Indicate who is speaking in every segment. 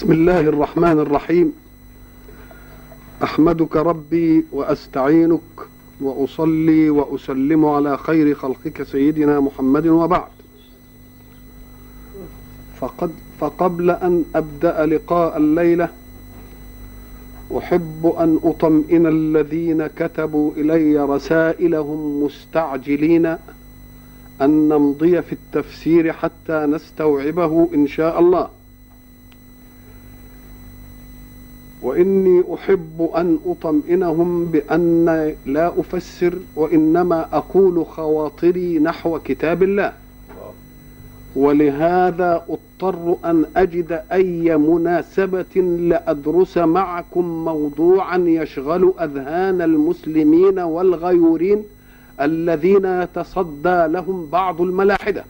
Speaker 1: بسم الله الرحمن الرحيم. أحمدك ربي وأستعينك وأصلي وأسلم على خير خلقك سيدنا محمد وبعد. فقد فقبل أن أبدأ لقاء الليلة أحب أن أطمئن الذين كتبوا إلي رسائلهم مستعجلين أن نمضي في التفسير حتى نستوعبه إن شاء الله. وإني أحب أن أطمئنهم بأن لا أفسر وإنما أقول خواطري نحو كتاب الله. ولهذا أضطر أن أجد أي مناسبة لأدرس معكم موضوعا يشغل أذهان المسلمين والغيورين الذين يتصدى لهم بعض الملاحدة.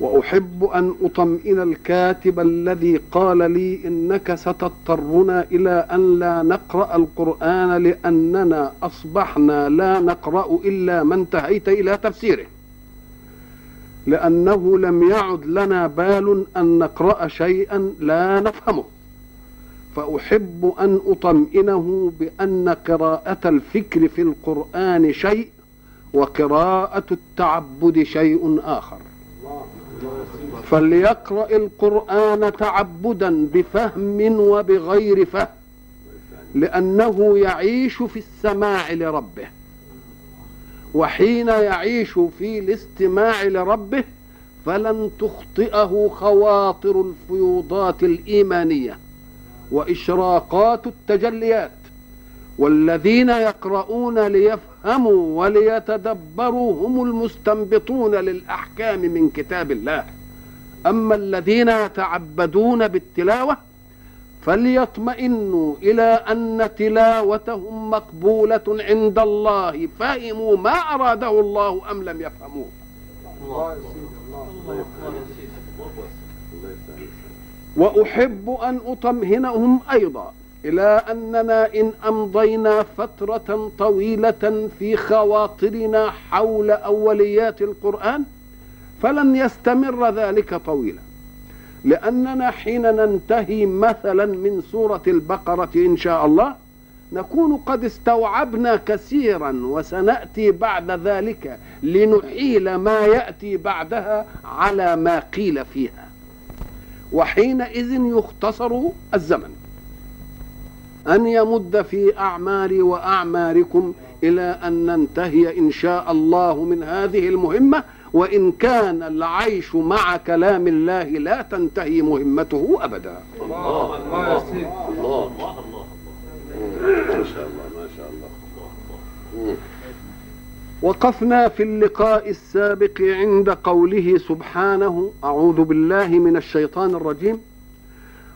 Speaker 1: وأحب أن أطمئن الكاتب الذي قال لي إنك ستضطرنا إلى أن لا نقرأ القرآن لأننا أصبحنا لا نقرأ إلا ما انتهيت إلى تفسيره. لأنه لم يعد لنا بال أن نقرأ شيئا لا نفهمه. فأحب أن أطمئنه بأن قراءة الفكر في القرآن شيء وقراءة التعبد شيء آخر. فليقرأ القرآن تعبدا بفهم وبغير فهم لأنه يعيش في السماع لربه. وحين يعيش في الاستماع لربه فلن تخطئه خواطر الفيوضات الإيمانية وإشراقات التجليات. والذين يقرؤون ليفهموا وليتدبروا هم المستنبطون للأحكام من كتاب الله. أما الذين يتعبدون بالتلاوة فليطمئنوا إلى أن تلاوتهم مقبولة عند الله. فهموا ما أراده الله أم لم يفهموه وأحب أن أطمئنهم أيضا إلى أننا إن أمضينا فترة طويلة في خواطرنا حول أوليات القرآن فلن يستمر ذلك طويلا. لأننا حين ننتهي مثلا من سورة البقرة إن شاء الله نكون قد استوعبنا كثيرا وسنأتي بعد ذلك لنحيل ما يأتي بعدها على ما قيل فيها. وحينئذ يختصر الزمن. أن يمد في أعماري وأعماركم إلى أن ننتهي إن شاء الله من هذه المهمة وإن كان العيش مع كلام الله لا تنتهي مهمته أبدا.
Speaker 2: الله الله الله
Speaker 1: ما شاء الله ما شاء الله وقفنا في اللقاء السابق عند قوله سبحانه أعوذ بالله من الشيطان الرجيم.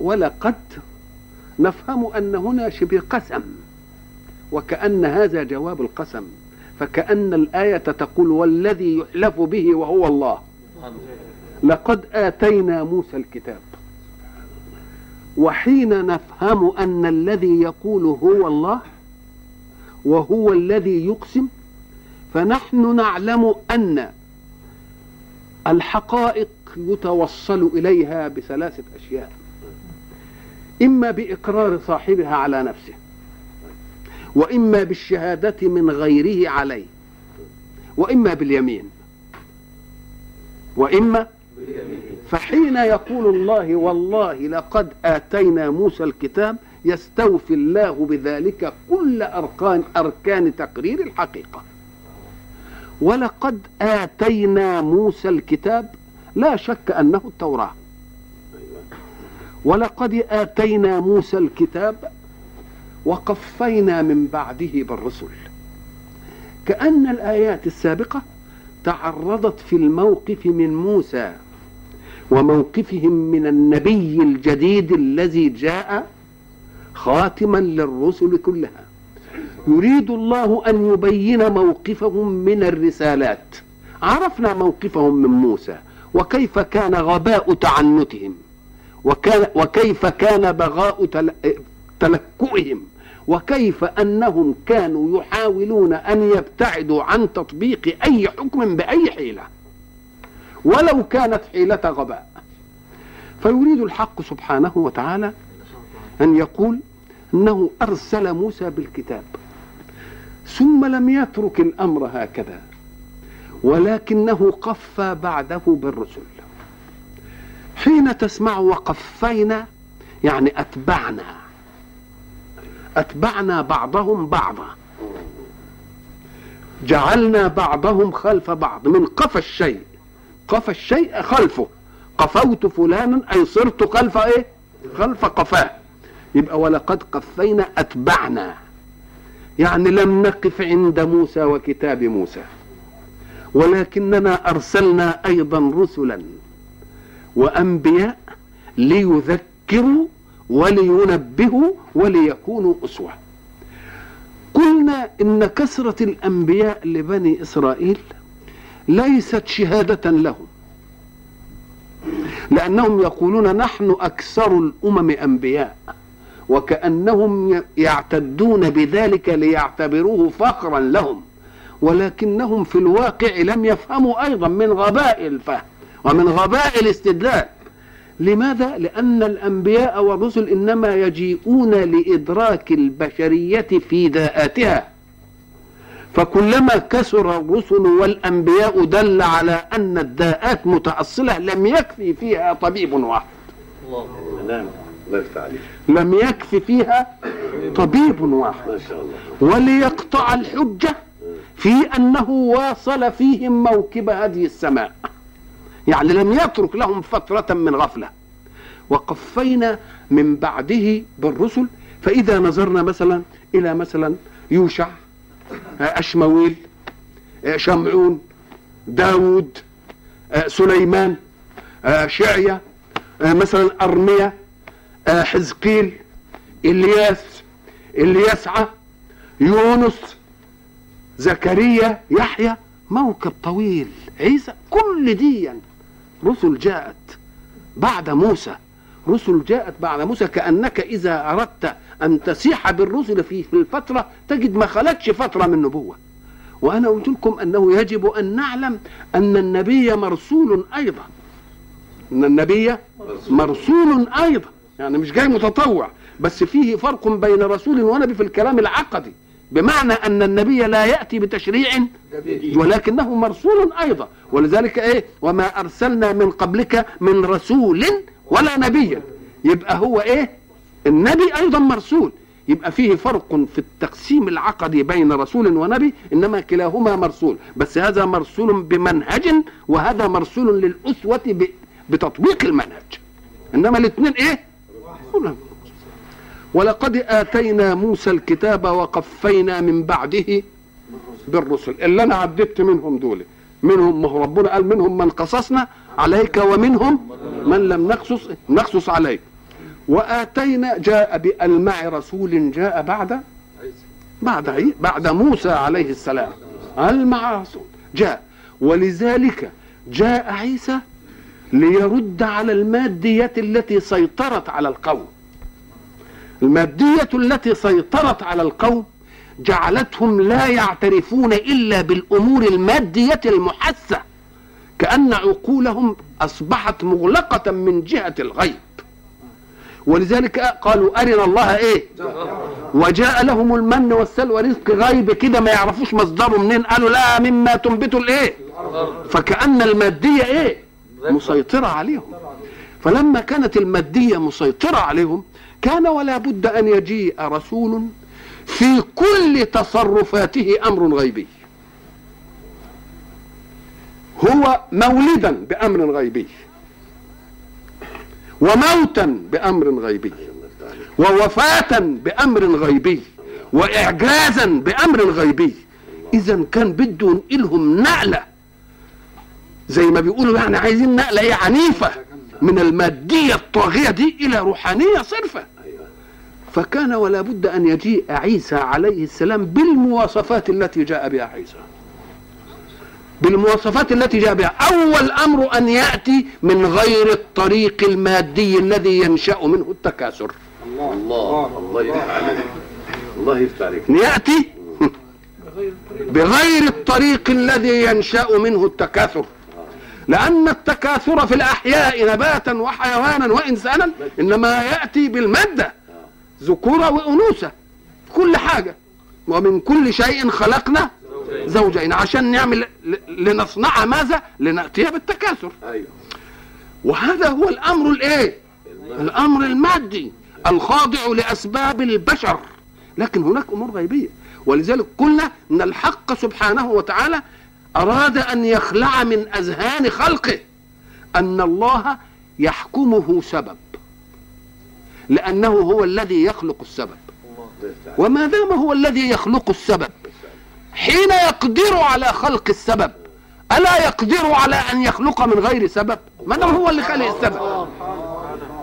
Speaker 1: ولقد نفهم أن هنا شبه قسم وكأن هذا جواب القسم فكأن الآية تقول والذي يحلف به وهو الله. لقد آتينا موسى الكتاب. وحين نفهم أن الذي يقول هو الله وهو الذي يقسم فنحن نعلم أن الحقائق يتوصل إليها بثلاثة أشياء. إما بإقرار صاحبها على نفسه وإما بالشهادة من غيره عليه وإما باليمين وإما فحين يقول الله والله لقد آتينا موسى الكتاب يستوفي الله بذلك كل اركان أركان تقرير الحقيقة. ولقد آتينا موسى الكتاب لا شك أنه التوراة. ولقد آتينا موسى الكتاب وقفينا من بعده بالرسل. كأن الآيات السابقة تعرضت في الموقف من موسى وموقفهم من النبي الجديد الذي جاء خاتما للرسل كلها. يريد الله أن يبين موقفهم من الرسالات. عرفنا موقفهم من موسى وكيف كان غباء تعنتهم. وكيف كان بغاء تل- تلكؤهم؟ وكيف أنهم كانوا يحاولون أن يبتعدوا عن تطبيق أي حكم بأي حيلة؟ ولو كانت حيلة غباء. فيريد الحق سبحانه وتعالى أن يقول إنه أرسل موسى بالكتاب ثم لم يترك الأمر هكذا ولكنه قفى بعده بالرسل. حين تسمع وقفينا يعني أتبعنا. أتبعنا بعضهم بعضا. جعلنا بعضهم خلف بعض. من قفى الشيء. قفى الشيء خلفه. قفوت فلانا أي صرت خلف إيه؟ خلف قفاه. يبقى ولقد قفينا أتبعنا. يعني لم نقف عند موسى وكتاب موسى. ولكننا أرسلنا أيضا رسلا. وأنبياء ليذكروا ولينبهوا وليكونوا أسوة. قلنا إن كثرة الأنبياء لبني إسرائيل ليست شهادة لهم لأنهم يقولون نحن أكثر الأمم أنبياء وكأنهم يعتدون بذلك ليعتبروه فخرا لهم ولكنهم في الواقع لم يفهموا أيضا من غباء الفهم. ومن غباء الاستدلال. لماذا؟ لأن الأنبياء والرسل إنما يجيئون لإدراك البشرية في داءاتها فكلما كثر الرسل والأنبياء دل على أن الداءات متأصلة لم يكفي فيها طبيب واحد. لم يكفي فيها طبيب واحد. وليقطع الحجة في أنه واصل فيهم موكب هذه السماء. يعني لم يترك لهم فترة من غفلة. وقفينا من بعده بالرسل فإذا نظرنا مثلا إلى مثلا يوشع أشمويل شمعون داود سليمان شعية مثلا أرمية حزقيل إلياس اليسعى يونس زكريا يحيى موكب طويل عيسى كل دي رسل جاءت بعد موسى. رسل جاءت بعد موسى كأنك إذا أردت أن تسيح بالرسل في الفترة تجد ما خلتش فترة من نبوة. وأنا قلت لكم أنه يجب أن نعلم أن النبي مرسول أيضا. أن النبي مرسول أيضا. يعني مش جاي متطوع بس فيه فرق بين رسول ونبي في الكلام العقدي. بمعنى أن النبي لا يأتي بتشريع ولكنه مرسول أيضا. ولذلك إيه؟ وما أرسلنا من قبلك من رسول ولا نبي. يبقى هو إيه؟ النبي أيضا مرسول. يبقى فيه فرق في التقسيم العقدي بين رسول ونبي إنما كلاهما مرسول. بس هذا مرسول بمنهج وهذا مرسول للأسوة بتطبيق المنهج. إنما الاثنين إيه؟ ولقد آتينا موسى الكتاب وقفينا من بعده بالرسل. اللي أنا عددت منهم دول. منهم ما هو ربنا قال منهم من قصصنا عليك ومنهم من لم نقصص نقصص عليك. وآتينا جاء بألمع رسول جاء بعد بعد عي- بعد موسى عليه السلام. ألمع رسول جاء. ولذلك جاء عيسى ليرد على المادية التي سيطرت على القوم. المادية التي سيطرت على القوم جعلتهم لا يعترفون إلا بالأمور المادية المحسة كأن عقولهم أصبحت مغلقة من جهة الغيب. ولذلك قالوا أرنا الله إيه؟ وجاء لهم المن والسلوى رزق غيب كده ما يعرفوش مصدره منين قالوا لا مما تنبت الإيه؟ فكأن المادية إيه؟ مسيطرة عليهم. فلما كانت المادية مسيطرة عليهم كان ولا بد أن يجيء رسول في كل تصرفاته أمر غيبي. هو مولدا بأمر غيبي. وموتا بأمر غيبي. ووفاة بأمر غيبي. وإعجازا بأمر غيبي. إذا كان بده ينقلهم نقلة. زي ما بيقولوا يعني عايزين نقلة إيه عنيفة من المادية الطاغية دي إلى روحانية صرفة. فكان ولا بد أن يجيء عيسى عليه السلام بالمواصفات التي جاء بها عيسى. بالمواصفات التي جاء بها. أول أمر أن يأتي من غير الطريق المادي الذي ينشأ منه التكاثر.
Speaker 3: الله. الله يفتح عليك. الله يفتح عليك.
Speaker 1: يأتي بغير الطريق الذي ينشأ منه التكاثر. لأن التكاثر في الأحياء نباتا وحيوانا وإنسانا إنما يأتي بالمادة. ذكورة وأنوثة كل حاجة. ومن كل شيء خلقنا زوجين عشان نعمل لنصنع ماذا؟ لنأتي بالتكاثر.
Speaker 3: أيوه.
Speaker 1: وهذا هو الأمر الإيه؟ الأمر المادي الخاضع لأسباب البشر. لكن هناك أمور غيبية. ولذلك قلنا أن الحق سبحانه وتعالى أراد أن يخلع من أذهان خلقه أن الله يحكمه سبب. لأنه هو الذي يخلق السبب. وما دام هو الذي يخلق السبب حين يقدر على خلق السبب ألا يقدر على أن يخلق من غير سبب؟ ما دام هو اللي خلق السبب.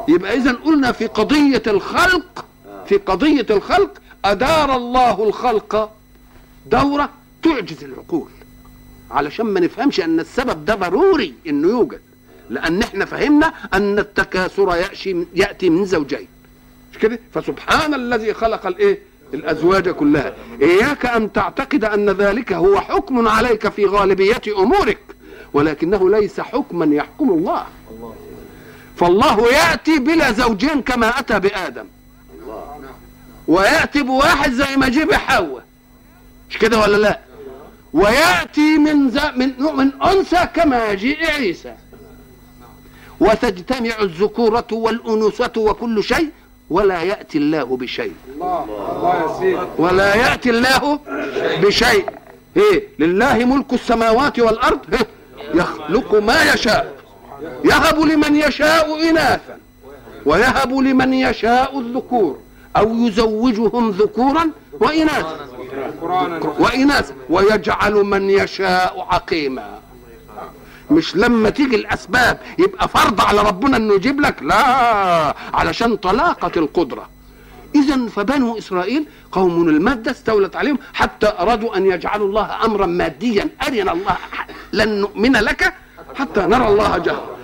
Speaker 1: يبقى إذا قلنا في قضية الخلق في قضية الخلق أدار الله الخلق دورة تعجز العقول. علشان ما نفهمش أن السبب ده ضروري إنه يوجد. لأن إحنا فهمنا أن التكاثر يأتي يأتي من زوجين. مش كده؟ فسبحان الذي خلق الايه الأزواج كلها. إياك أن تعتقد أن ذلك هو حكم عليك في غالبية أمورك ولكنه ليس حكما يحكم الله. فالله يأتي بلا زوجين كما أتى بآدم. ويأتي بواحد زي ما جيب حواء مش كده ولا لا؟ ويأتي من. من من أنثى كما يجيء عيسى. وتجتمع الذكورة والأنوثة وكل شيء ولا يأتي الله بشيء. ولا يأتي الله بشيء. إيه لله ملك السماوات والأرض إيه؟ يخلق ما يشاء. يهب لمن يشاء إناثا ويهب لمن يشاء الذكور أو يزوجهم ذكورا وإناثا. وإناثا. ويجعل من يشاء عقيما. مش لما تيجي الأسباب يبقى فرض على ربنا إنه يجيب لك؟ لا علشان طلاقه القدرة. اذا فبنو إسرائيل قوم المادة استولت عليهم حتى أرادوا أن يجعلوا الله أمرا ماديا ارنا الله لن نؤمن لك حتى نرى الله جهرا.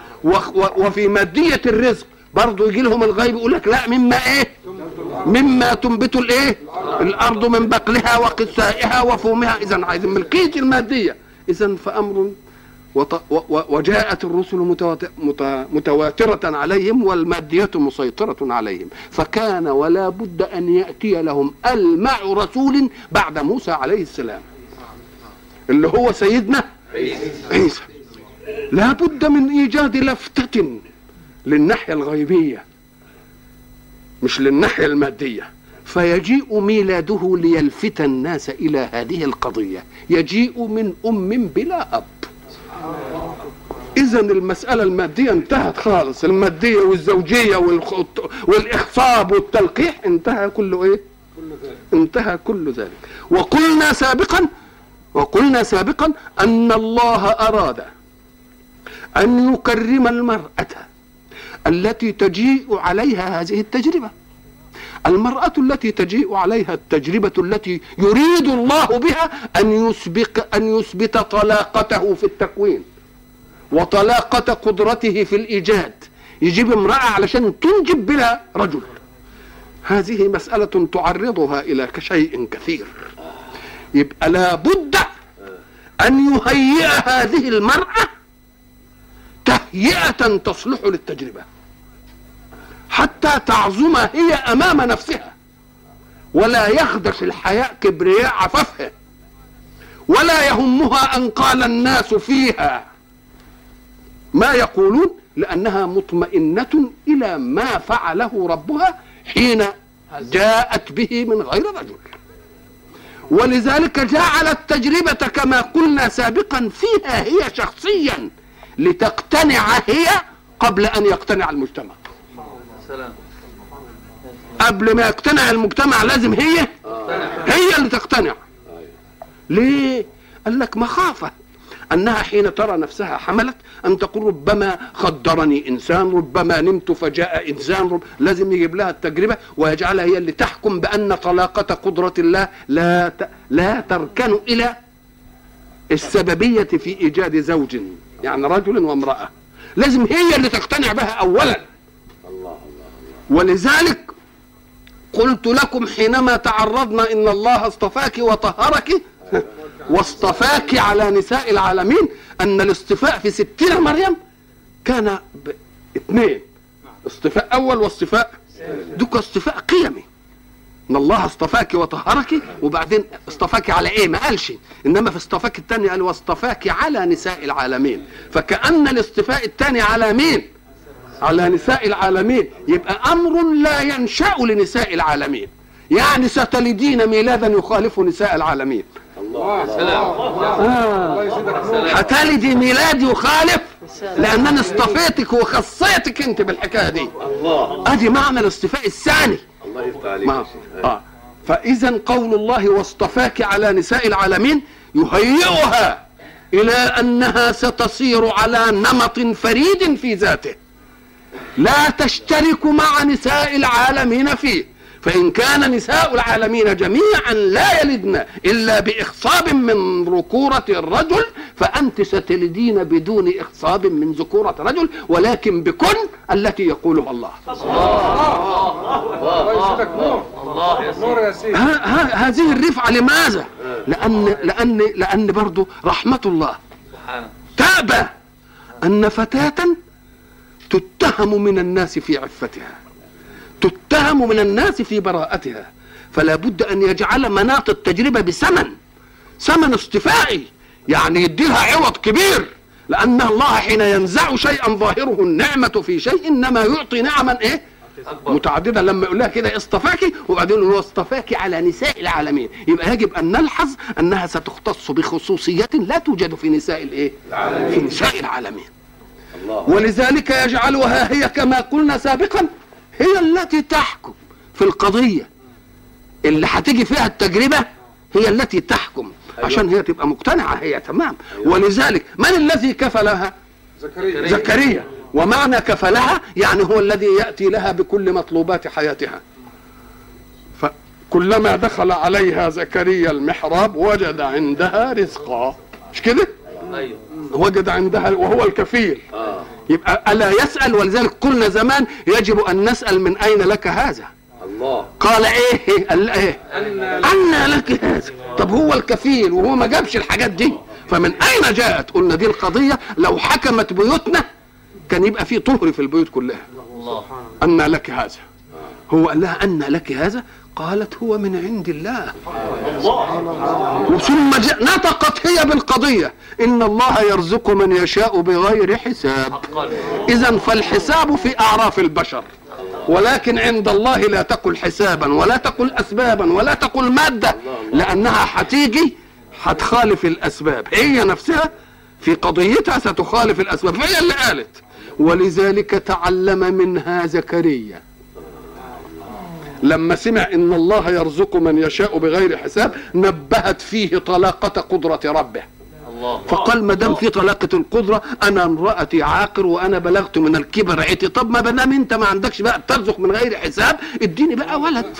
Speaker 1: وفي مادية الرزق برضه يجي لهم الغيب يقول لك لا مما إيه؟ مما تنبت الإيه؟ الأرض من بقلها وقثائها وفومها. اذا عايزين ملكيه المادية. اذا فأمر وجاءت الرسل متوات- مت- متواترة عليهم والمادية مسيطرة عليهم. فكان ولا بد أن يأتي لهم ألمع رسول بعد موسى عليه السلام. اللي هو سيدنا عيسى. لا بد من إيجاد لفتة للناحية الغيبية مش للناحية المادية. فيجيء ميلاده ليلفت الناس إلى هذه القضية. يجيء من أم بلا أب. اذا المسألة المادية انتهت خالص. المادية والزوجية. والاخصاب والتلقيح انتهى كله إيه؟ انتهى كل ذلك. وقلنا سابقا وقلنا سابقا أن الله أراد أن يكرم المرأة التي تجيء عليها هذه التجربة. المرأة التي تجيء عليها التجربة التي يريد الله بها أن يسبق أن يثبت طلاقته في التكوين وطلاقة قدرته في الإيجاد. يجيب امرأة علشان تنجب بلا رجل. هذه مسألة تعرضها إلى شيء كثير. يبقى لابد أن يهيئ هذه المرأة تهيئة تصلح للتجربة. حتى تعظم هي أمام نفسها. ولا يخدش الحياء كبرياء عففها ولا يهمها أن قال الناس فيها. ما يقولون؟ لأنها مطمئنة إلى ما فعله ربها حين جاءت به من غير رجل. ولذلك جعل التجربة كما قلنا سابقا فيها هي شخصيا لتقتنع هي قبل أن يقتنع المجتمع. قبل ما يقتنع المجتمع لازم هي هي اللي تقتنع. ليه؟ قال لك مخافة. أنها حين ترى نفسها حملت أن تقول ربما خدرني إنسان ربما نمت فجاء إنسان رب لازم يجيب لها التجربة ويجعلها هي اللي تحكم بأن طلاقة قدرة الله لا ت... لا تركن إلى السببية في إيجاد زوج يعني رجل وامرأة. لازم هي اللي تقتنع بها اولا. ولذلك قلت لكم حينما تعرضنا إن الله اصطفاك وطهرك واصطفاك على نساء العالمين أن الاصطفاء في ستين مريم كان اثنين اصطفاء أول واصطفاء دوك اصطفاء قيمي. إن الله اصطفاك وطهرك وبعدين اصطفاك على إيه؟ ما قالش. إنما في اصطفاك الثاني قال واصطفاك على نساء العالمين. فكأن الاصطفاء الثاني على مين؟ على نساء العالمين. يبقى أمر لا ينشأ لنساء العالمين. يعني ستلدين ميلادا يخالف نساء العالمين.
Speaker 2: سلام
Speaker 1: آه. هتلدي ميلاد يخالف؟ لأنني اصطفيتك وخصيتك أنت بالحكاية دي.
Speaker 3: الله.
Speaker 1: أدي معنى الاصطفاء الثاني.
Speaker 3: الله يفتح عليك.
Speaker 1: آه. فإذا قول الله واصطفاك على نساء العالمين يهيئها إلى أنها ستصير على نمط فريد في ذاته. لا تشترك مع نساء العالمين فيه. فإن كان نساء العالمين جميعا لا يلدن إلا بإخصاب من ذكورة الرجل فأنت ستلدين بدون إخصاب من ذكورة رجل ولكن بكن التي يقولها الله. هذه الرفعة لماذا؟ لأن لأن لأن برضه رحمة الله تأبى أن فتاة تتهم من الناس في عفتها تتهم من الناس في براءتها فلا بد أن يجعل مناط التجربة بثمن ثمن اصطفائي يعني يديها عوض كبير لأن الله حين ينزع شيئا ظاهره النعمة في شيء إنما يعطي نعما
Speaker 2: أكبر
Speaker 1: متعدده لما يقول لها كده اصطفاكي وبعدين يقول اصطفاكي على نساء العالمين. يبقى يجب أن نلحظ أنها ستختص بخصوصيات لا توجد في نساء الإيه؟ في نساء العالمين. ولذلك يجعلها هي كما قلنا سابقا هي التي تحكم في القضية. اللي هتيجي فيها التجربة هي التي تحكم عشان هي تبقى مقتنعة هي تمام. ولذلك من الذي كفلها؟
Speaker 4: زكريا.
Speaker 1: زكريا. ومعنى كفلها يعني هو الذي يأتي لها بكل مطلوبات حياتها. فكلما دخل عليها زكريا المحراب وجد عندها رزقا. مش كده؟
Speaker 2: أيوه.
Speaker 1: وجد عندها وهو الكفيل.
Speaker 3: آه.
Speaker 1: يبقى ألا يسأل؟ ولذلك قلنا زمان يجب أن نسأل من أين لك هذا؟
Speaker 3: الله.
Speaker 1: قال إيه؟ قال إيه؟ أن لك هذا. طب هو الكفيل وهو ما جابش الحاجات دي؟ فمن أين جاءت؟ قلنا دي القضية لو حكمت بيوتنا كان يبقى في طهر في البيوت كلها.
Speaker 2: الله.
Speaker 1: أن لك هذا. هو قال لها أن لك هذا؟ قالت هو من عند الله. ثم نطقت هي بالقضية. إن الله يرزق من يشاء بغير حساب. إذا فالحساب في أعراف البشر. ولكن عند الله لا تقل حسابا ولا تقل أسبابا ولا تقل مادة. لأنها هتيجي هتخالف الأسباب. هي نفسها في قضيتها ستخالف الأسباب. فهي اللي قالت ولذلك تعلم منها زكريا. لما سمع إن الله يرزق من يشاء بغير حساب نبهت فيه طلاقة قدرة ربه. فقال ما دام في طلاقة القدرة أنا امرأتي عاقر وأنا بلغت من الكبر عتي. طب ما دام أنت ما عندكش بقى ترزق من غير حساب اديني بقى ولد.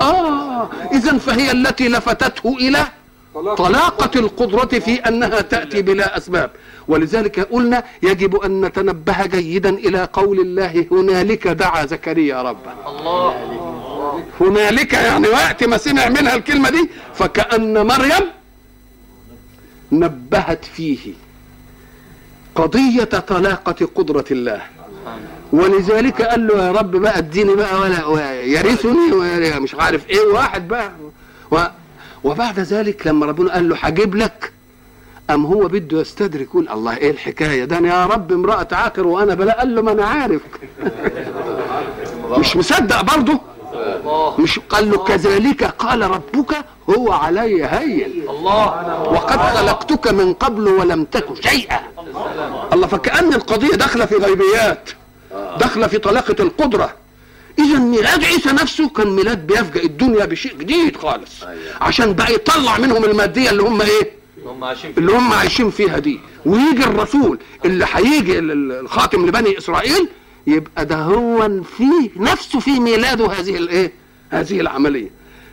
Speaker 1: آه إذا فهي التي لفتته إلى طلاقة القدرة في أنها تأتي بلا أسباب. ولذلك قلنا يجب أن نتنبه جيدا إلى قول الله هنالك دعا زكريا ربه.
Speaker 2: الله.
Speaker 1: هنالك يعني وقت ما سمع منها الكلمة دي فكأن مريم نبهت فيه قضية طلاقة قدرة الله. ولذلك قال له يا رب بقى اديني بقى ولا يرثني مش عارف إيه واحد بقى. وبعد ذلك لما ربنا قال له هجيب لك ام هو بده يستدرك يقول الله إيه الحكاية ده؟ أنا يا رب امرأة عاقر وأنا بلا قال له ما أنا عارف. مش مصدق برضه؟ مش قال له كذلك؟ قال ربك هو علي هين.
Speaker 2: الله.
Speaker 1: وقد خلقتك من قبل ولم تك شيئا. الله فكأن القضية داخلة في غيبيات داخلة في طلاقة القدرة. إذا ميلاد عيسى نفسه كان ميلاد بيفجأ الدنيا بشيء جديد خالص. عشان بقى يطلع منهم المادية اللي هم إيه؟ اللي هم عايشين فيها دي. ويجي الرسول اللي هيجي ال- ال- الخاتم لبني إسرائيل يبقى ده هو فيه نفسه في ميلاده هذه الايه هذه العملية.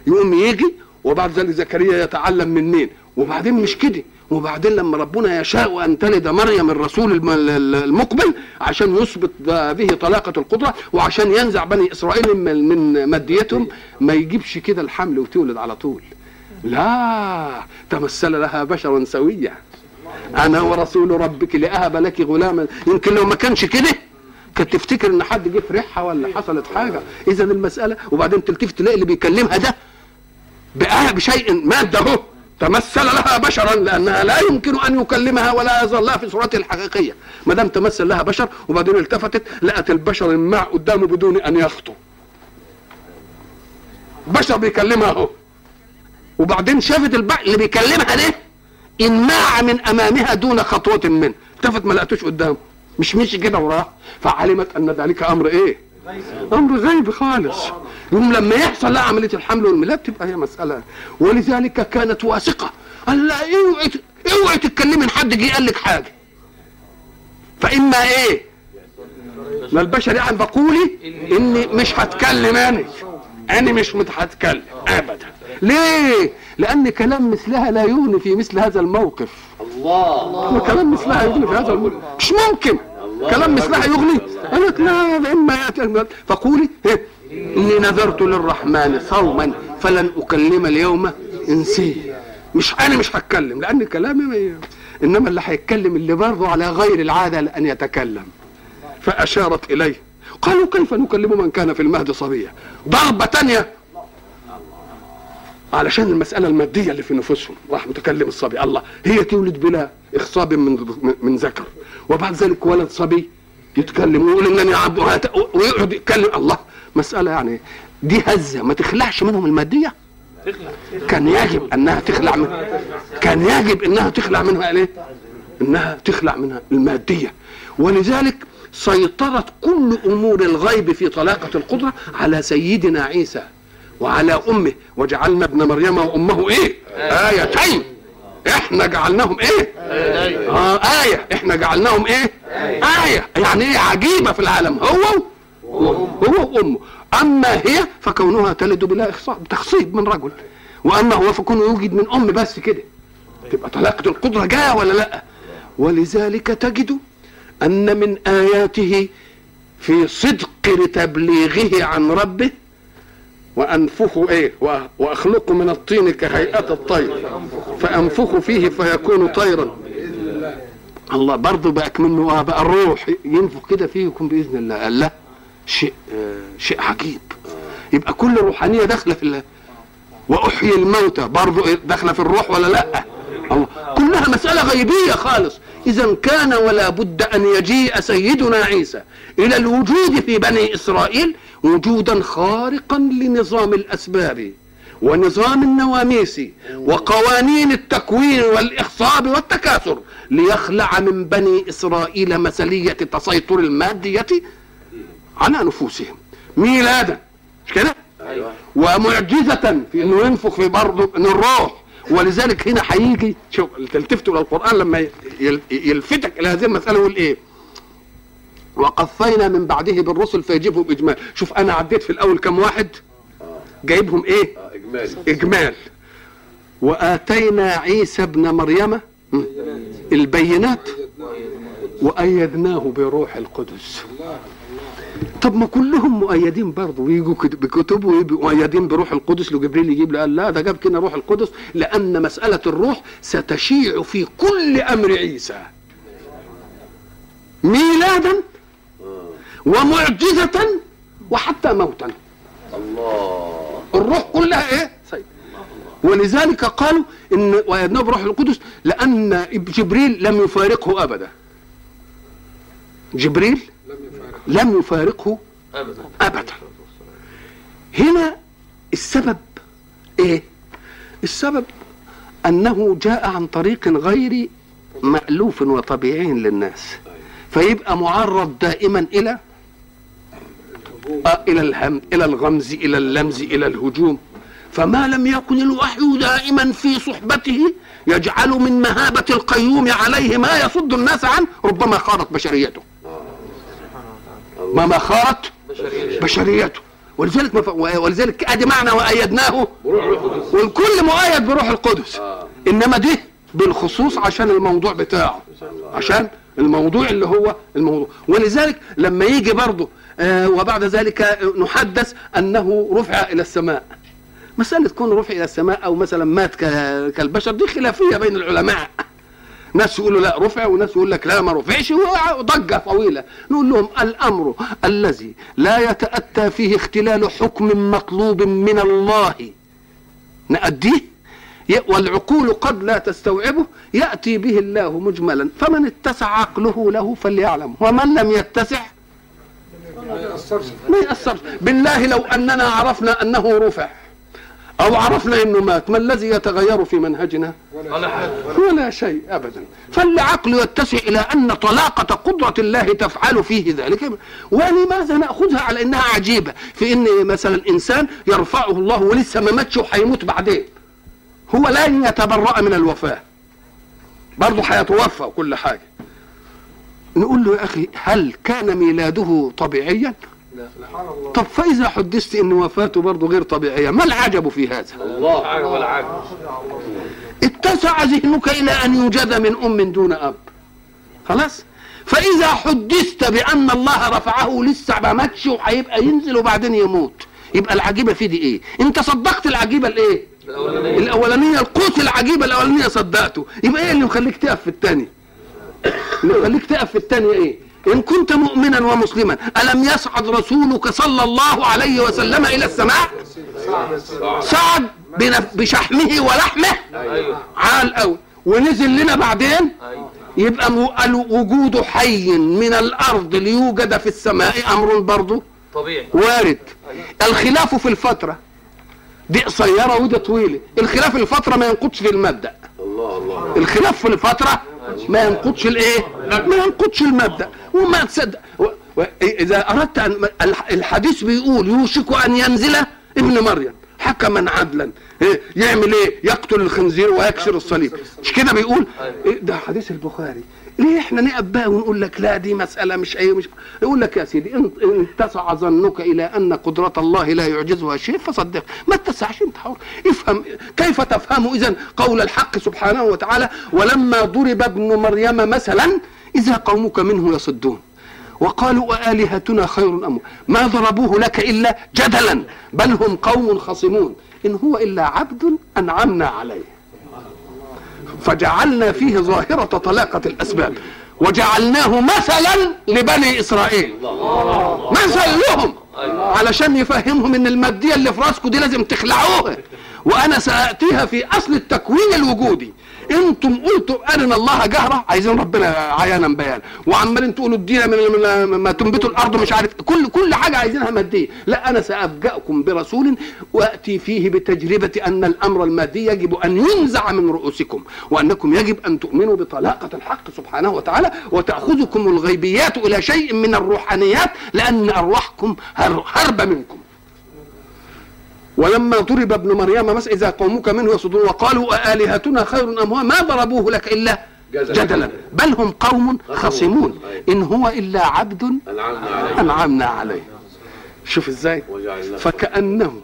Speaker 1: يقوم يجي وبعد ذلك زكريا يتعلم من مين وبعدين مش كده وبعدين لما ربنا يشاء ان تلد مريم الرسول الم- ال- المقبل عشان يثبت به طلاقة القدرة وعشان ينزع بني إسرائيل من ماديتهم ما يجيبش كده الحمل وتولد على طول. لا تمثل لها بشرا سويا. أنا ورسول ربك لأهب لك غلاما. يمكن لو ما كانش كده كانت تفتكر إن حد جه في ريحها ولا حصلت حاجة؟ اذا المسألة وبعدين تلتفت تلاقي اللي بيكلمها ده بآه بشيء مادة اهو تمثل لها بشرا لأنها لا يمكن أن يكلمها ولا يظل لها في صورتها الحقيقية. ما دام تمثل لها بشر وبعدين التفتت لقت البشر الماع قدامه بدون أن يخطو بشر بيكلمها أهو. وبعدين شافت البع اللي بيكلمها ده إنماع من أمامها دون خطوة منه. التفت ما لقتوش قدامه. مش مشي كده وراه. فعلمت أن ذلك أمر إيه؟ أمر غيب خالص. يوم لما يحصل لها عملية الحمل والميلاد تبقى هي مسألة. ولذلك كانت واثقة قال لا اوعي اوعي تتكلمي إن حد جه قال لك حاجة. فإما إيه؟ ما البشر يعني بقولي إني مش هتكلم أنا. أنا مش هتكلم ابدا. ليه؟ لأن كلام مثلها لا يغني في مثل هذا الموقف.
Speaker 3: الله.
Speaker 1: كلام مثلها يغني في هذا الموقف. مش ممكن. كلام مثلها يغني. قالت لا إما ياتي فقولي إيه؟ إني نذرت للرحمن صوما فلن أكلم اليوم انسيا مش أنا مش هتكلم لأن كلامي ما إنما اللي هيتكلم اللي برضه على غير العادة ان يتكلم. فأشارت إليه. قالوا كيف نكلم من كان في المهد صبيا؟ ضربة تانية. علشان المسألة المادية اللي في نفوسهم. راح متكلم الصبي. الله هي تولد بلا إخصاب من من ذكر. وبعد ذلك ولد صبي يتكلم ويقول إنني عبد ويقعد يتكلم. الله مسألة يعني دي هزة. ما تخلعش منهم المادية. كان يجب أنها تخلع من كان يجب إنها تخلع منها إيه؟ إنها تخلع منها المادية. ولذلك سيطرت كل أمور الغيب في طلاقة القدره على سيدنا عيسى وعلى أمه. وجعلنا ابن مريم وأمه إيه؟ آيتين. إحنا جعلناهم إيه؟ آه آية. إحنا جعلناهم إيه؟ آية. يعني إيه؟ عجيبة في العالم. هو هو وأمه. أما هي فكونها تلد بلا اخصاب تخصيب من رجل. وأما هو فكونه يوجد من أم بس كده. تبقى طلاقة القدره جاية ولا لأ؟ ولذلك تجد أن من آياته في صدق تبليغه عن ربه وأنفخ إيه؟ و- وأخلق من الطين كهيئة الطير. فأنفخ فيه فيكون طيرا. الله برضه بقى منه. آه بقى الروح ينفخ كده فيه يكون بإذن الله. قال لا شيء آه شيء عجيب. يبقى كل روحانية داخلة في الله. وأحيي الموتى. برضه إيه؟ داخلة في الروح ولا لا؟ الله. كلها مسألة غيبية خالص. اذا كان ولا بد أن يجيء سيدنا عيسى إلى الوجود في بني إسرائيل وجودا خارقا لنظام الأسباب ونظام النواميس وقوانين التكوين والإخصاب والتكاثر ليخلع من بني إسرائيل مثليه تسيطر المادية على نفوسهم. ميلادا مش كده؟
Speaker 3: أيوه.
Speaker 1: ومعجزة في إنه ينفخ في برضه من الروح. ولذلك هنا هيجي شوف تلتفتوا إلى القرآن لما يل- يلفتك إلى هذه المسألة يقول إيه؟ وقفينا من بعده بالرسل فيجيبهم إجمال، شوف أنا عديت في الأول كم واحد؟ جايبهم إيه؟
Speaker 3: آه إجمالي.
Speaker 1: إجمال. وآتينا عيسى ابن مريم البينات وأيدناه بروح القدس. طب ما كلهم مؤيدين برضه ويجوا كت- بكتب ويبقوا مؤيدين بروح القدس لو جبريل يجيب له قال لا ده جاب كده روح القدس لأن مسألة الروح ستشيع في كل أمر عيسى. ميلادا ومعجزة وحتى موتا.
Speaker 3: الله.
Speaker 1: الروح كلها إيه؟ سيد ولذلك قالوا إن ويدناه بروح القدس لأن جبريل لم يفارقه أبدا. جبريل لم يفارقه
Speaker 2: ابدا.
Speaker 1: ابدا هنا السبب إيه؟ السبب أنه جاء عن طريق غير مألوف وطبيعي للناس فيبقى معرض دائما إلى آه إلى الهم إلى الغمز إلى اللمز إلى الهجوم. فما لم يكن الوحي دائما في صحبته يجعل من مهابة القيوم عليه ما يصد الناس عنه ربما خارت بشريته. ما ما خارت بشريته. ولذلك مف... ولذلك أدي معنى وأيدناه. والكل مؤيد بروح القدس. إنما ده بالخصوص عشان الموضوع بتاعه. عشان الموضوع اللي هو الموضوع. ولذلك لما يجي برضه آه وبعد ذلك نحدث أنه رفع إلى السماء. مسألة كون رفع إلى السماء أو مثلا مات كالبشر دي خلافية بين العلماء. ناس يقولوا لا رفع وناس يقول لك لا ما رفعش. وضجة طويلة. نقول لهم الأمر الذي لا يتأتى فيه اختلال حكم مطلوب من الله. نأديه؟ والعقول قد لا تستوعبه. يأتي به الله مجملا. فمن اتسع عقله له فليعلم. ومن لم يتسع؟ ما يأثرش. بالله لو أننا عرفنا أنه رفع. أو عرفنا أنه مات ما الذي يتغير في منهجنا؟
Speaker 2: ولا
Speaker 1: شيء أبدا. فالعقل يتسع إلى أن طلاقة قدرة الله تفعل فيه ذلك. ولماذا نأخذها على أنها عجيبة؟ في أن مثلا إنسان يرفعه الله ولسه ما ماتش وهيموت بعدين. هو لن يتبرأ من الوفاة. برضه هيتوفى وكل حاجة. نقول له يا أخي هل كان ميلاده طبيعيا؟ طب فإذا حدثت أن وفاته برضه غير طبيعية ما العجب في هذا؟
Speaker 2: الله. حاجة
Speaker 1: اتسع ذهنك إلى أن يوجد من أم دون أب. خلاص؟ فإذا حدثت بأن الله رفعه لسه ما ماتش وهيبقى ينزل وبعدين يموت. يبقى العجيبة في دي إيه؟ انت صدقت العجيبة الإيه؟
Speaker 2: الأولانية.
Speaker 1: الأولانية القوس العجيبة الأولانية صدقته. يبقى إيه اللي مخليك تقف في الثانية اللي مخليك تقف في الثانية إيه؟ إن كنت مؤمنا ومسلما ألم يصعد رسولك صلى الله عليه وسلم إلى السماء؟ صعد بشحمه ولحمه؟ عال قوي ونزل لنا بعدين؟ يبقى وجود حي من الأرض ليوجد في السماء أمر برضه
Speaker 2: طبيعي.
Speaker 1: وارد. الخلاف في الفترة. دي قصيرة ودي طويلة. الخلاف في الفترة ما ينقضش في المبدأ.
Speaker 3: الله الله.
Speaker 1: الخلاف في الفترة ما ينقضش الايه؟ ما ينقضش المبدأ. وما تصدق إذا أردت أن الح- الحديث بيقول يوشك أن ينزل ابن مريم حكما عدلا. إيه؟ يعمل إيه؟ يقتل الخنزير ويكسر الصليب. مش كده بيقول؟ إيه؟ ده حديث البخاري. ليه إحنا نقف بقى ونقول لك لا دي مسألة مش إيه مش يقول لك يا سيدي إن اتسع ظنك إلى أن قدرة الله لا يعجزها شيء فصدق. ما اتسعش أنت حر افهم. كيف تفهم إذا قول الحق سبحانه وتعالى؟ ولما ضرب ابن مريم مثلا إذا قومك منه يصدون. وقالوا آلهتنا خير أم؟ ما ضربوه لك إلا جدلا بل هم قوم خصمون. إن هو إلا عبد أنعمنا عليه. فجعلنا فيه ظاهرة طلاقة الأسباب. وجعلناه مثلا لبني إسرائيل. مثل لهم علشان يفهمهم إن المادية اللي في راسكم دي لازم تخلعوها. وأنا سأتيها في أصل التكوين الوجودي. أنتم قلتوا ارنا الله جهرة. عايزين ربنا عيانا بيانا وعمالين تقولوا ادينا من ما تنبتوا الأرض مش عارف كل كل حاجة عايزينها مادية. لا أنا سأبجأكم برسول وأتي فيه بتجربة أن الأمر المادي يجب أن ينزع من رؤوسكم وأنكم يجب أن تؤمنوا بطلاقة الحق سبحانه وتعالى وتأخذكم الغيبيات إلى شيء من الروحانيات لأن أرواحكم هر- هربه منكم. ولما ضرب ابن مريم مثلا إذا قومك منه يصدون وقالوا آلهتنا خير أم هو؟ ما ضربوه لك إلا
Speaker 3: جدلا.
Speaker 1: بل هم قوم خصمون. إن هو إلا عبد
Speaker 3: أنعمنا عليه.
Speaker 1: شوف
Speaker 3: إزاي.
Speaker 1: فكأنه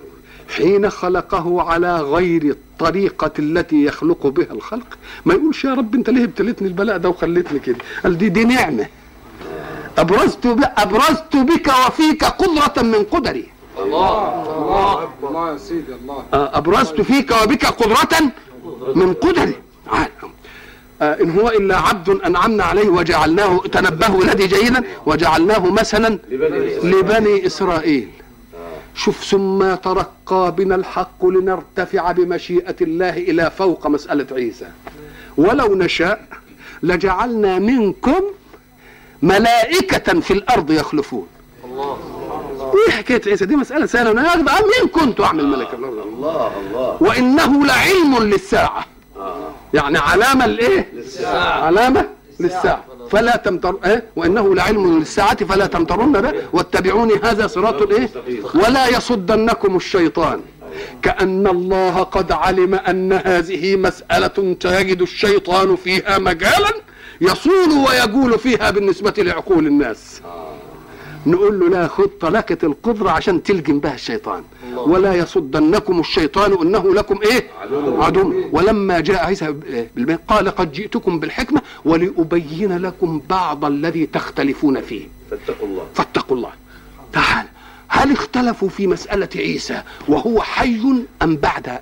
Speaker 1: حين خلقه على غير الطريقة التي يخلق بها الخلق. ما يقولش يا رب أنت ليه ابتليتني البلاء ده وخليتني كده؟ قال دي دي نعمة. أبرزت. أبرزت بك وفيك قدرة من قدري.
Speaker 2: الله. الله
Speaker 4: الله. يا سيدي الله.
Speaker 1: آه، أبرزت فيك وبك قدرة من قدري. آه، إن هو إلا عبد أنعمنا عليه وجعلناه تنبهوا الذي جيدا وجعلناه مثلا
Speaker 3: لبني إسرائيل.
Speaker 1: لبني إسرائيل شوف ثم ترقى بنا الحق لنرتفع بمشيئة الله إلى فوق مسألة عيسى. ولو نشاء لجعلنا منكم ملائكة في الأرض يخلفون.
Speaker 2: الله.
Speaker 1: إيه حكاية عيسى؟ دي مسألة سهلة. أنا اخذ مين كنت أعمل ملك الأرض
Speaker 3: الله الله.
Speaker 1: وإنه لعلم للساعة. يعني علامة لإيه؟
Speaker 2: الساعة
Speaker 1: علامة للساعة. فلا تمتر إيه؟ وإنه لعلم للساعة فلا تمترن به. واتبعوني هذا صراط إيه؟ ولا يصدنكم الشيطان. كأن الله قد علم أن هذه مسألة تجد الشيطان فيها مجالا يصول ويجول فيها بالنسبة لعقول الناس. نقول له لا خذ طلقة القدرة عشان تلجم بها الشيطان. ولا يصدنكم الشيطان إنه لكم إيه؟ عدو. ولما جاء عيسى قال قد جئتكم بالحكمة ولأبين لكم بعض الذي تختلفون فيه.
Speaker 3: فاتقوا الله.
Speaker 1: فاتقوا الله. تعال. هل اختلفوا في مسألة عيسى وهو حي أم بعد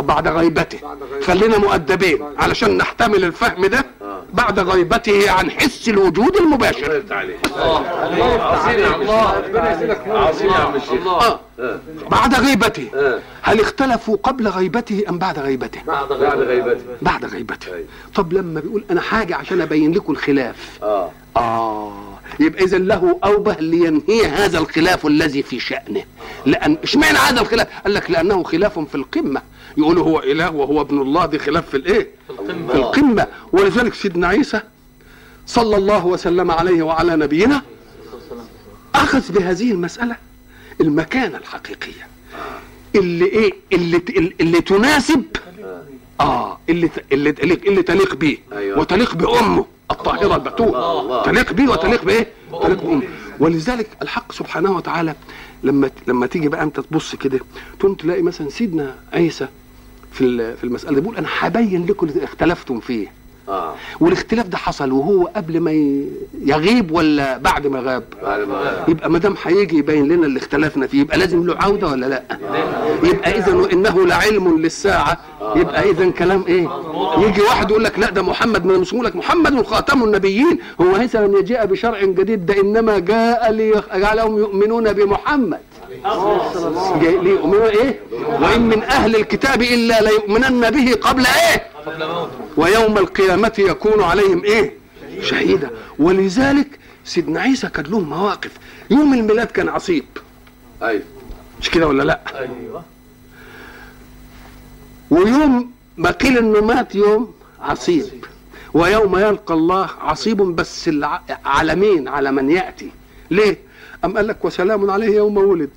Speaker 1: بعد غيبته. خلينا مؤدبين. علشان نحتمل الفهم ده بعد غيبته عن حس الوجود المباشر. آه.
Speaker 3: آه.
Speaker 1: بعد غيبته.
Speaker 3: آه.
Speaker 1: هل اختلفوا قبل غيبته أم بعد غيبته؟
Speaker 3: بعد غيبته.
Speaker 1: بعد غيبته.
Speaker 3: أيوة.
Speaker 1: طب لما بيقول أنا حاجة عشان أبين لكم الخلاف.
Speaker 3: آه.
Speaker 1: آه. يبقى إذا له أوبه لينهي هذا الخلاف الذي في شأنه لأن إشمعنى هذا الخلاف؟ قال لك لأنه خلاف في القمة يقولوا هو إله وهو ابن الله دي خلاف في الإيه؟ في القمة ولذلك سيدنا عيسى صلى الله وسلم عليه وعلى نبينا أخذ بهذه المسألة المكانة الحقيقية اللي إيه؟ اللي اللي تناسب آه اللي اللي اللي, اللي تليق بيه
Speaker 3: أيوة.
Speaker 1: وتليق بأمه الطاهره
Speaker 3: الله،
Speaker 1: البتول. تليق بيه وتليق بإيه؟ تليق بامه ولذلك الحق سبحانه وتعالى لما لما تيجي بقى انت تبص كده تقوم تلاقي مثلا سيدنا عيسى في في المسألة دي بيقول أنا هبين لكم اللي اختلفتم فيه
Speaker 3: آه.
Speaker 1: والاختلاف ده حصل وهو قبل ما يغيب ولا بعد ما غاب؟ يبقى ما دام هيجي يبين لنا اللي اختلفنا فيه يبقى لازم له عودة ولا لأ؟ يبقى اذا وانه لعلم للساعة. يبقى اذا كلام إيه؟ يجي واحد يقول لك لأ ده محمد ما يقول لك محمد خاتم النبيين. هو ليس لن يجيء بشرع جديد ده إنما جاء ليجعلهم يؤمنون بمحمد. ليؤمنوا إيه؟ وإن من أهل الكتاب إلا ليؤمنن به قبل إيه؟ ويوم القيامة يكون عليهم إيه؟ شهيدا. ولذلك سيدنا عيسى كان له مواقف. يوم الميلاد كان عصيب.
Speaker 3: أيوه.
Speaker 1: مش كده ولا لا؟
Speaker 2: أيوه
Speaker 1: ويوم ما قيل إنه مات يوم عصيب. ويوم يلقى الله عصيب بس الع- على مين على من يأتي. ليه؟ أم قال لك وسلام عليه يوم ولد؟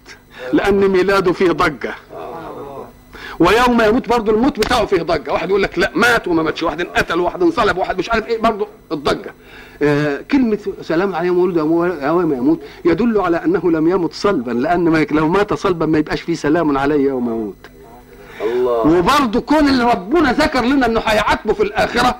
Speaker 1: لأن ميلاده فيه ضجة. ويوم يموت برضه الموت بتاعه فيه ضجة. واحد يقول لك لا مات وما ماتش. واحد انقتل واحد انصلب واحد مش عارف إيه برضه الضجة. آه كلمة سلام عليه يوم ولد يوم يموت يدل على أنه لم يمت صلبا لأن ما لو مات صلبا ما يبقاش فيه سلام عليه يوم يموت.
Speaker 3: الله.
Speaker 1: وبرضه كون اللي ربنا ذكر لنا إنه هيعاتبه في الآخرة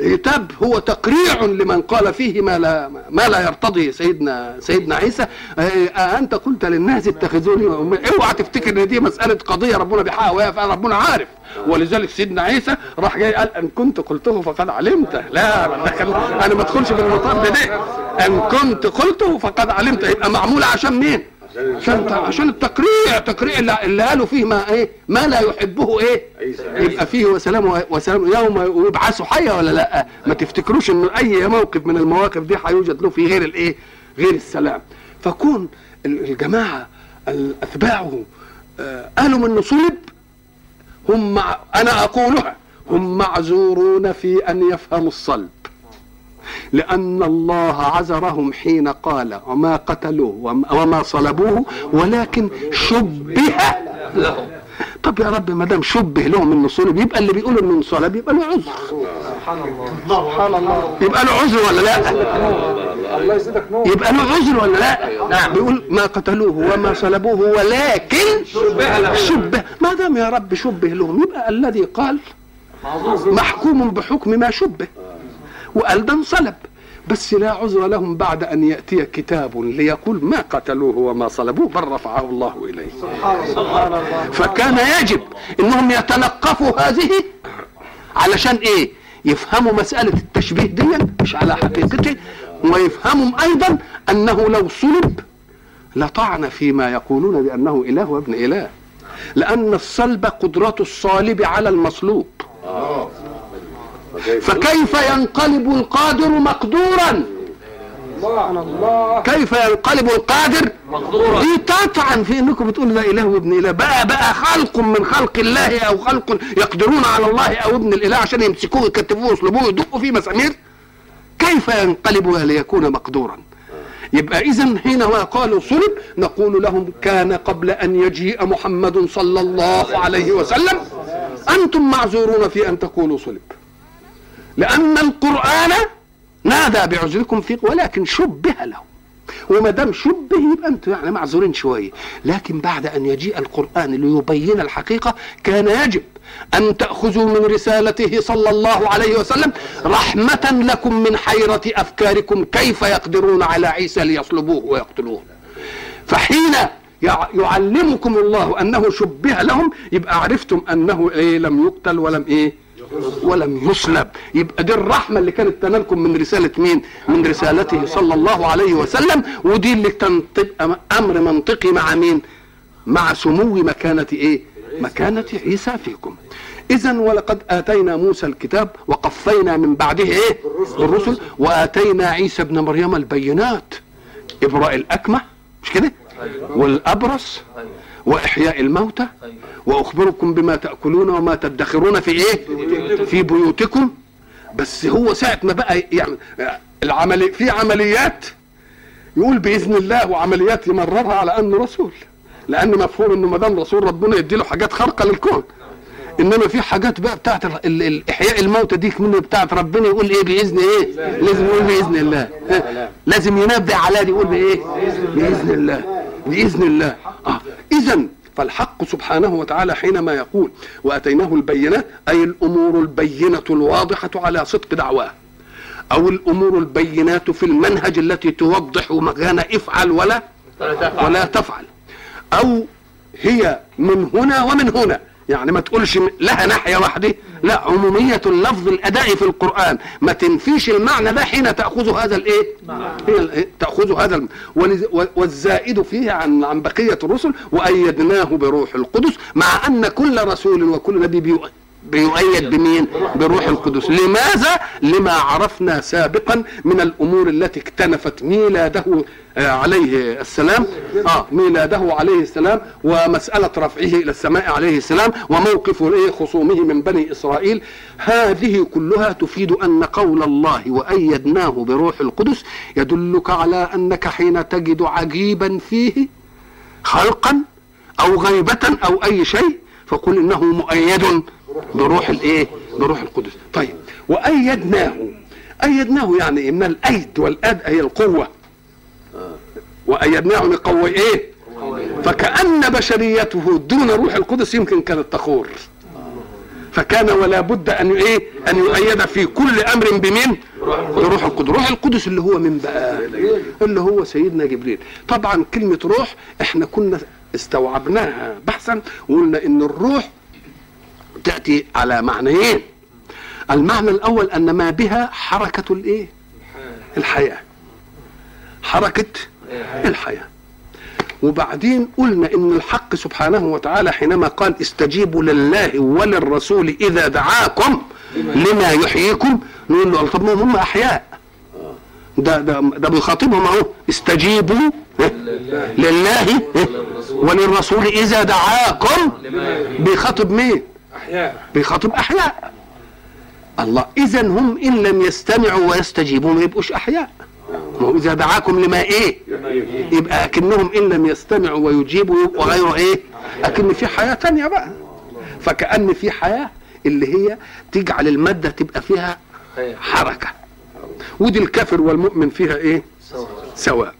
Speaker 1: عتاب هو تقريع لمن قال فيه ما لا ما لا يرتضي سيدنا سيدنا عيسى. آه، آه، أنت قلت للناس اتخذوني اوعى تفتكر إن دي مسألة قضية ربنا بيحقق وهي فعلا ربنا عارف. ولذلك سيدنا عيسى راح جاي قال إن كنت قلته فقد علمته لا أنا ما أدخلش في المطب ده. إن كنت قلته فقد علمته يبقى معموله عشان مين؟ عشان عشان التقريع تقريع اللي, اللي قالوا فيه ما إيه ما لا يحبه
Speaker 3: إيه.
Speaker 1: يبقى فيه وسلام وسلام يوم يبعثوا حيا ولا لأ؟ ما تفتكروش إن أي موقف من المواقف دي هيوجد له فيه غير الإيه؟ غير السلام. فكون ال- الجماعة ال- أتباعه آه، قالوا انه صلب هم أنا أقولها هم معذورون في أن يفهموا الصلب. لأن الله عذرهم حين قال وما قتلوه وم- وما صلبوه ولكن شبه لهم. طب يا رب ما دام شبه لهم انه صلب يبقى اللي بيقول انه انصلب يبقى له عذر.
Speaker 2: سبحان الله.
Speaker 1: يبقى له عذر ولا لا؟
Speaker 2: الله يزيدك نور.
Speaker 1: يبقى له عذر ولا لا؟ نعم. بيقول ما قتلوه وما صلبوه ولكن
Speaker 2: شبه لهم.
Speaker 1: شبه. ما دام يا رب شبه لهم يبقى الذي قال محكوم بحكم ما شبه. وقال ده انصلب بس لا عذر لهم بعد أن يأتي كتاب ليقول ما قتلوه وما صلبوه بل رفعه الله إليه.
Speaker 2: سبحان الله
Speaker 1: فكان يجب إنهم يتلقفوا هذه علشان إيه؟ يفهموا مسألة التشبيه دي مش على حقيقته ويفهموا أيضا أنه لو صلب لطعن فيما يقولون بأنه إله وابن إله. لأن الصلب قدرة الصالب على المصلوب. فكيف ينقلب القادر مقدورا؟ كيف ينقلب القادر؟
Speaker 2: مقدورا.
Speaker 1: دي تطعن في إنكم بتقولوا ده إله وابن إله. بقى بقى خلق من خلق الله أو خلق يقدرون على الله أو ابن الإله عشان يمسكوه يكتفوه ويصلبوه ويدقوا فيه مسامير؟ كيف ينقلب ليكون مقدورا؟ يبقى اذا حينما قالوا صلب نقول لهم كان قبل أن يجيء محمد صلى الله عليه وسلم. أنتم معذورون في أن تقولوا صلب. لأن القرآن نادى بعذركم فيه ولكن شبه له. وما دام شبه يبقى أنتم يعني معذورين شوية لكن بعد أن يجيء القرآن ليبين الحقيقة كان يجب أن تأخذوا من رسالته صلى الله عليه وسلم رحمة لكم من حيرة أفكاركم كيف يقدرون على عيسى ليصلبوه ويقتلوه. فحين يع- يعلمكم الله أنه شبه لهم يبقى عرفتم أنه إيه لم يقتل ولم إيه ولم يصلب يبقى دي الرحمة اللي كانت تنالكم من رسالة مين؟ من رسالته صلى الله عليه وسلم. ودي اللي كان تبقى أمر منطقي مع مين؟ مع سمو مكانة إيه؟ مكانة عيسى فيكم. إذا ولقد آتينا موسى الكتاب وقفينا من بعده إيه؟ الرسل. وآتينا عيسى ابن مريم البينات. إبراء الأكمة مش كده؟ والأبرص. وإحياء الموتى وأخبركم بما تأكلون وما تدخرون في إيه؟ في بيوتكم. بس هو ساعة ما بقى يعني العملي في عمليات يقول بإذن الله وعمليات يمررها على أنه رسول. لأن مفهوم إنه ما دام رسول ربنا يديله حاجات خارقة للكون. إنما في حاجات بقى بتاعت الاحياء الموتى دي منه بتاعت ربنا يقول إيه؟ بإذن إيه؟ لازم يقول بإذن الله؟ لازم ينبه على دي يقول بإيه؟ بإذن الله. بإذن الله. آه. اذا فالحق سبحانه وتعالى حينما يقول وأتيناه البينات أي الأمور البينة الواضحة على صدق دعواه. أو الأمور البينات في المنهج التي توضح مكان افعل ولا ولا تفعل. أو هي من هنا ومن هنا. يعني ما تقولش لها ناحية واحدة لا عمومية اللفظ الادائي في القرآن. ما تنفيش المعنى ده حين تأخذ هذا الإيه؟ ال- تأخذ هذا الم... والزائد فيه عن عن بقية الرسل وأيدناه بروح القدس مع أن كل رسول وكل نبي بيؤ- بيؤيد بمين؟ بروح القدس. لماذا؟ لما عرفنا سابقا من الأمور التي اكتنفت ميلاده آه، عليه السلام. آه ميلاده عليه السلام ومسألة رفعه إلى السماء عليه السلام وموقف إيه؟ خصومه من بني إسرائيل. هذه كلها تفيد أن قول الله وأيدناه بروح القدس يدلك على أنك حين تجد عجيبا فيه خلقا أو غيبة أو أي شيء فقل إنه مؤيد. بروح الإيه؟ بروح القدس. طيب وأيدناه. أيدناه يعني؟ من الأيد والاد هي القوة. وأيدناه نقوي إيه؟ فكأن بشريته دون روح القدس يمكن كانت تخور. فكان ولا بد أن إيه؟ أن يؤيد في كل أمر بمين بروح القدس. روح القدس اللي هو من بقى اللي هو سيدنا جبريل. طبعا كلمة روح إحنا كنا استوعبناها بحثا وقلنا إن الروح تأتي على معنيين. المعنى الأول أن ما بها حركة الإيه؟ الحياة. حركة الحياة. وبعدين قلنا إن الحق سبحانه وتعالى حينما قال استجيبوا لله وللرسول إذا دعاكم لما يحييكم. نقول له طب هم أحياء. ده ده ده بيخاطبهم أهو. استجيبوا لله. وللرسول. إذا دعاكم. بيخاطب مين؟
Speaker 2: أحياء.
Speaker 1: بيخاطب أحياء. الله اذا هم إن لم يستمعوا ويستجيبوا ما يبقوش أحياء. ما هو إذا دعاكم لما إيه؟ يبقى أكنهم إن لم يستمعوا ويجيبوا يبقوا غير إيه؟ أكن في حياة تانية بقى. فكأن في حياة اللي هي تجعل المادة تبقى فيها حركة. ودي الكافر والمؤمن فيها إيه؟ سواء.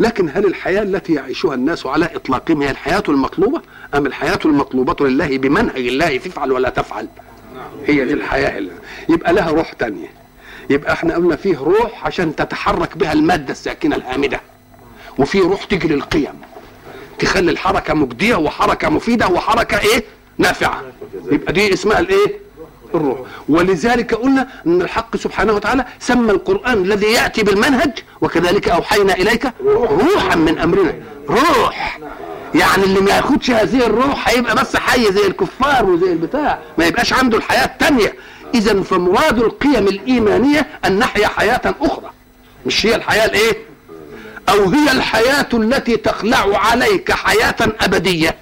Speaker 1: لكن هل الحياة التي يعيشها الناس على إطلاقهم هي الحياة المطلوبة أم الحياة المطلوبة لله بمنهج الله تفعل ولا تفعل؟ هي دي الحياة اللي يبقى لها روح تانية. يبقى إحنا قلنا فيه روح عشان تتحرك بها المادة الساكنة الهامدة. وفي روح تجري القيم تخلي الحركة مجدية وحركة مفيدة وحركة إيه؟ نافعة. يبقى دي اسمها الإيه؟ الروح. ولذلك قلنا إن الحق سبحانه وتعالى سمى القرآن الذي يأتي بالمنهج وكذلك أوحينا إليك روحا من أمرنا. روح. يعني اللي ما ياخدش هذه الروح هيبقى بس حي زي الكفار وزي البتاع. ما يبقاش عنده الحياة التانية. إذا فمراد القيم الإيمانية أن نحيا حياة أخرى. مش هي الحياة الإيه؟ أو هي الحياة التي تخلع عليك حياة أبدية.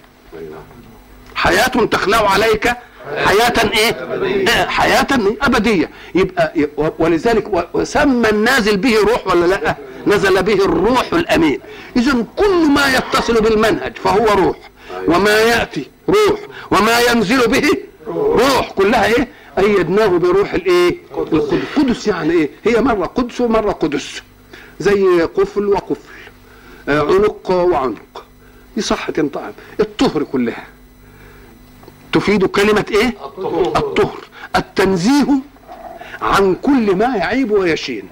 Speaker 1: حياة تخلع عليك حياة إيه؟ حياة إيه؟ أبدية يبقى ولذلك وسمى النازل به روح ولا لا؟ نزل به الروح الأمين إذا كل ما يتصل بالمنهج فهو روح وما يأتي روح وما ينزل به روح كلها إيه؟ أيدناه بروح الإيه؟ القدس قدس يعني إيه؟ هي مرة قدس ومرة قدس زي قفل وقفل آه، عنق وعنق دي صح تنطق الطهر كلها تفيد كلمة إيه؟ الطهر. التنزيه عن كل ما يعيب ويشين.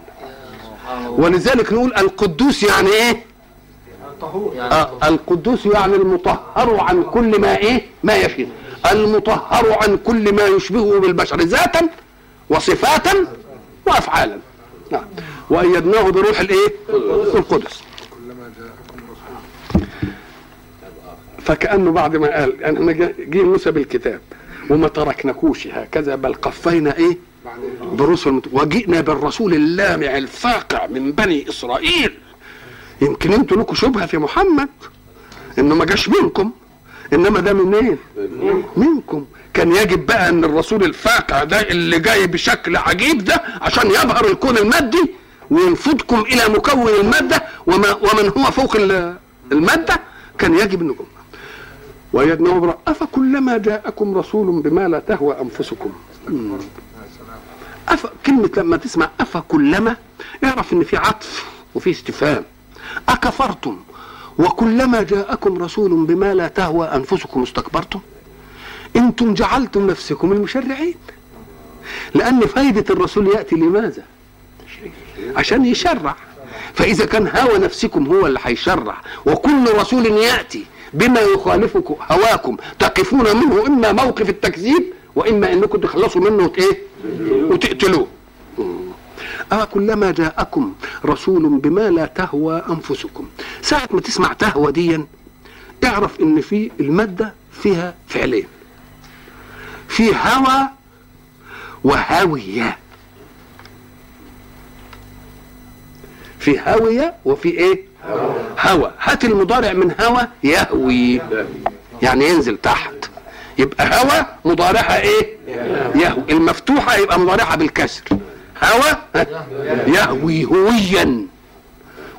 Speaker 1: ولذلك نقول القدوس يعني إيه؟ آه القدوس يعني المطهر عن كل ما إيه؟ ما يشين. المطهر عن كل ما يشبهه بالبشر ذاتا وصفاتا وأفعالا. نعم. وأيدناه بروح الإيه؟ القدس. فكأنه بعد ما قال يعني جا- جه موسى بالكتاب وما تركناكوش هكذا بل قفينا إيه؟ برسل وجئنا بالرسول اللامع الفاقع من بني إسرائيل. يمكن أنتوا لكم شبهة في محمد إنه ما جاش منكم إنما ده منين؟ منكم. كان يجب بقى إن الرسول الفاقع ده اللي جاي بشكل عجيب ده عشان يظهر الكون المادي وينفضكم إلى مكون المادة وما ومن هو فوق ال- المادة كان يجب إنكم ويدنوا برا أفكلما جاءكم رسول بما لا تهوى أنفسكم؟ مم. أف... كلمة لما تسمع أفكلما اعرف إن في عطف وفي استفهام. أكفرتم وكلما جاءكم رسول بما لا تهوى أنفسكم استكبرتم؟ أنتم جعلتم نفسكم المشرعين. لأن فايدة الرسول يأتي لماذا؟ عشان يشرع. فإذا كان هوى نفسكم هو اللي هيشرع وكل رسول يأتي بما يخالفكم هواكم تقفون منه إما موقف التكذيب وإما أنكم تخلصوا منه إيه؟ وتقتلوه. أه. كلما جاءكم رسول بما لا تهوى أنفسكم. ساعة ما تسمع تهوى ديا اعرف إن في المادة فيها فعلين. في هوى وهاوية في هاوية وفي إيه؟ هوى هات المضارع من هوى يهوي. يعني ينزل تحت. يبقى هوى مضارعها إيه؟ يهوي. المفتوحة يبقى مضارعها بالكسر. هوى يهوي هويا.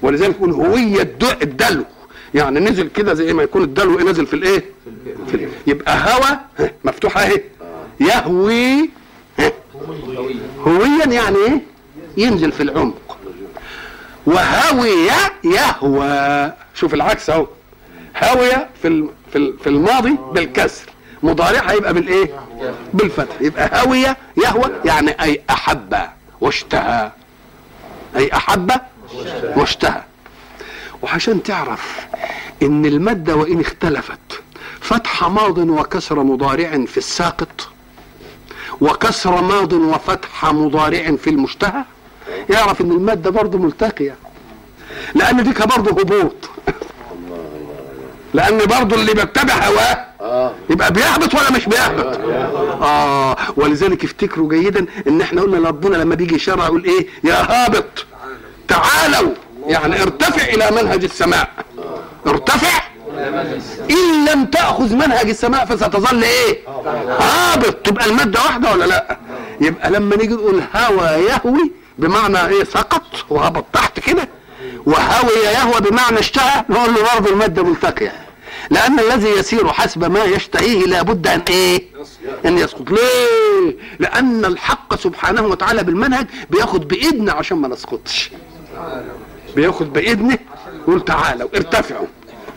Speaker 1: ولذلك يقول هوية الد- الدلو. يعني نزل كده زي ما يكون الدلو نازل في الإيه؟ في يبقى هوى ها، مفتوحة اهي يهوي. هويا يعني إيه؟ ينزل في العمق. وهوي يهوى. شوف العكس اهو. هاوية في في ال- في الماضي بالكسر. مضارعها يبقى بالايه؟ بالفتح. يبقى هاوية يهوى يعني أي أحب واشتهى. أي أحب واشتهى. وعشان تعرف إن المادة وإن اختلفت فتح ماض وكسر مضارع في الساقط وكسر ماض وفتح مضارع في المشتهى يعرف إن المادة برضه ملتقية. لأن ديك برضه هبوط. لأن برضه اللي بيتبع هواه يبقى بيهبط ولا مش بيهبط آه ولذلك افتكروا جيدا إن إحنا قلنا ربنا لما بيجي يشرع يقول إيه؟ يا هابط تعالوا. يعني ارتفع إلى منهج السماء. ارتفع. إن لم تأخذ منهج السماء فستظل إيه؟ هابط. تبقى المادة واحدة ولا لأ؟ يبقى لما نيجي نقول هوى يهوي بمعنى إيه سقط وهبط تحت كده وهوي يهوى بمعنى اشتهى نقول له برضه المادة ملتقية. لأن الذي يسير حسب ما يشتهيه لابد أن إيه؟ أن يسقط. ليه؟ لأن الحق سبحانه وتعالى بالمنهج بياخد بايدنا عشان ما نسقطش. بياخد بايدنا يقول تعالوا ارتفعوا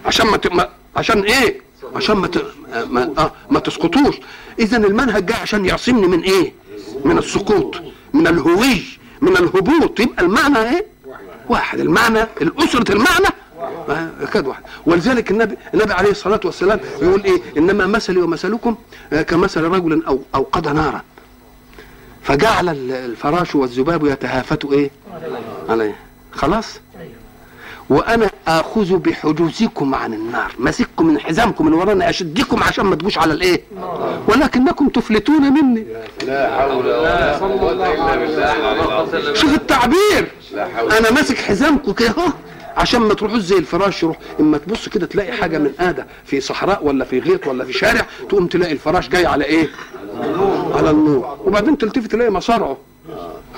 Speaker 1: عشان ما, ت... ما عشان إيه؟ عشان ما ت... ما, آه ما تسقطوش. اذا المنهج جاي عشان يعصمني من إيه؟ من السقوط من الهوي. من الهبوط يبقى المعنى إيه؟ واحد. المعنى الأسرة المعنى. آه، كاد واحد. ولذلك النبي النبي عليه الصلاة والسلام يقول إيه؟ إنما مثلي ومثلكم آه، كمثل رجل أو اوقد نارا. فجعل ال- الفراش والذباب يتهافتوا إيه؟ عليه. خلاص؟ وأنا آخذ بحجوزكم عن النار. ماسككم من حزامكم من ورانا أشدكم عشان ما تجوش على الإيه؟ ولكنكم تفلتون مني.
Speaker 3: لا حول ولا قوة إلا بالله
Speaker 1: شوف التعبير. أنا ماسك حزامكم كده عشان ما تروحوش زي الفراش يروح. إما تبص كده تلاقي حاجة من ادى في صحراء ولا في غيط ولا في شارع تقوم تلاقي الفراش جاي على إيه؟ على النور. وبعدين تلتفت تلاقي مصارعه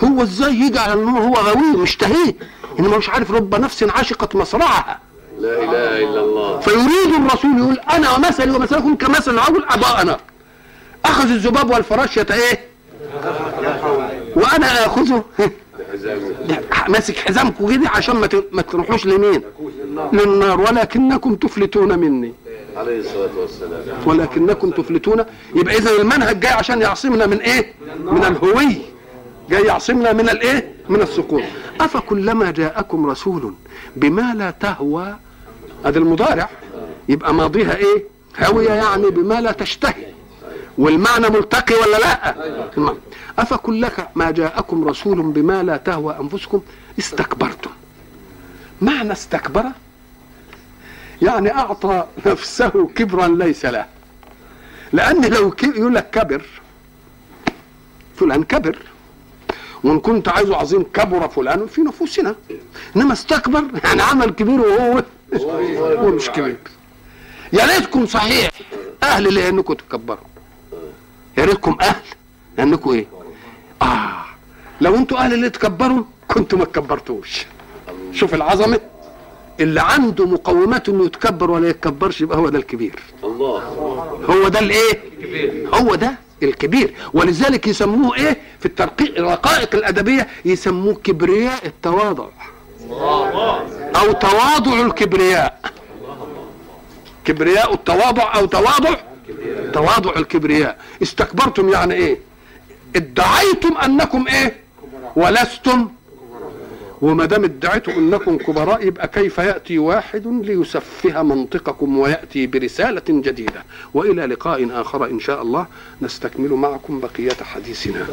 Speaker 1: هو إزاي يجي على النور؟ هو غوي مشتهيه إنما مش عارف رب نفس عشقت مصرعها.
Speaker 3: لا إله إلا الله.
Speaker 1: فيريد الرسول يقول أنا ومثلي ومثلكم كمثل رجل اباء نار أخذ الذباب والفراش يت إيه؟ وأنا آخذه. ماسك حزامكم كده عشان ما تروحوش لمين؟ للنار. ولكنكم تفلتون مني.
Speaker 3: عليه الصلاة والسلام.
Speaker 1: ولكنكم تفلتون. يبقى اذا المنهج جاي عشان يعصمنا من إيه؟ من الهوي. جاي يعصمنا من الايه؟ من السقوط أفكلما جاءكم رسول بما لا تهوى؟ هذا المضارع. يبقى ماضيها إيه؟ هاوية يعني بما لا تشتهي. والمعنى ملتقي ولا لا؟ المعنى. أفكلك ما جاءكم رسول بما لا تهوى أنفسكم؟ استكبرتم. معنى استكبر؟ يعني أعطى نفسه كبرا ليس له. لأن لو يقول لك كبر. فلان كبر. وإن كنت عايزه عظيم كبر فلان في نفوسنا. إنما استكبر يعني عمل كبير وهو هو. مش كبير. يا ريتكم صحيح أهل لانكم تكبروا. يا ريتكم أهل لأنكم إيه؟ آه لو إنتوا أهل اللي تكبروا كنتوا ما تكبرتوش. شوف العظمة اللي عنده مقومات إنه يتكبر ولا يتكبرش يبقى هو ده الكبير.
Speaker 3: الله.
Speaker 1: هو ده الإيه؟ هو ده الكبير. ولذلك يسموه إيه؟ في الرقائق الأدبية يسموه كبرياء التواضع. أو تواضع الكبرياء. كبرياء التواضع أو تواضع تواضع الكبرياء. استكبرتم يعني إيه؟ ادعيتم أنكم إيه؟ ولستم وما دام ادعيتم انكم كبراء يبقى كيف يأتي واحد ليسفه منطقكم ويأتي برسالة جديدة؟ وإلى لقاء آخر إن شاء الله. نستكمل معكم بقية حديثنا.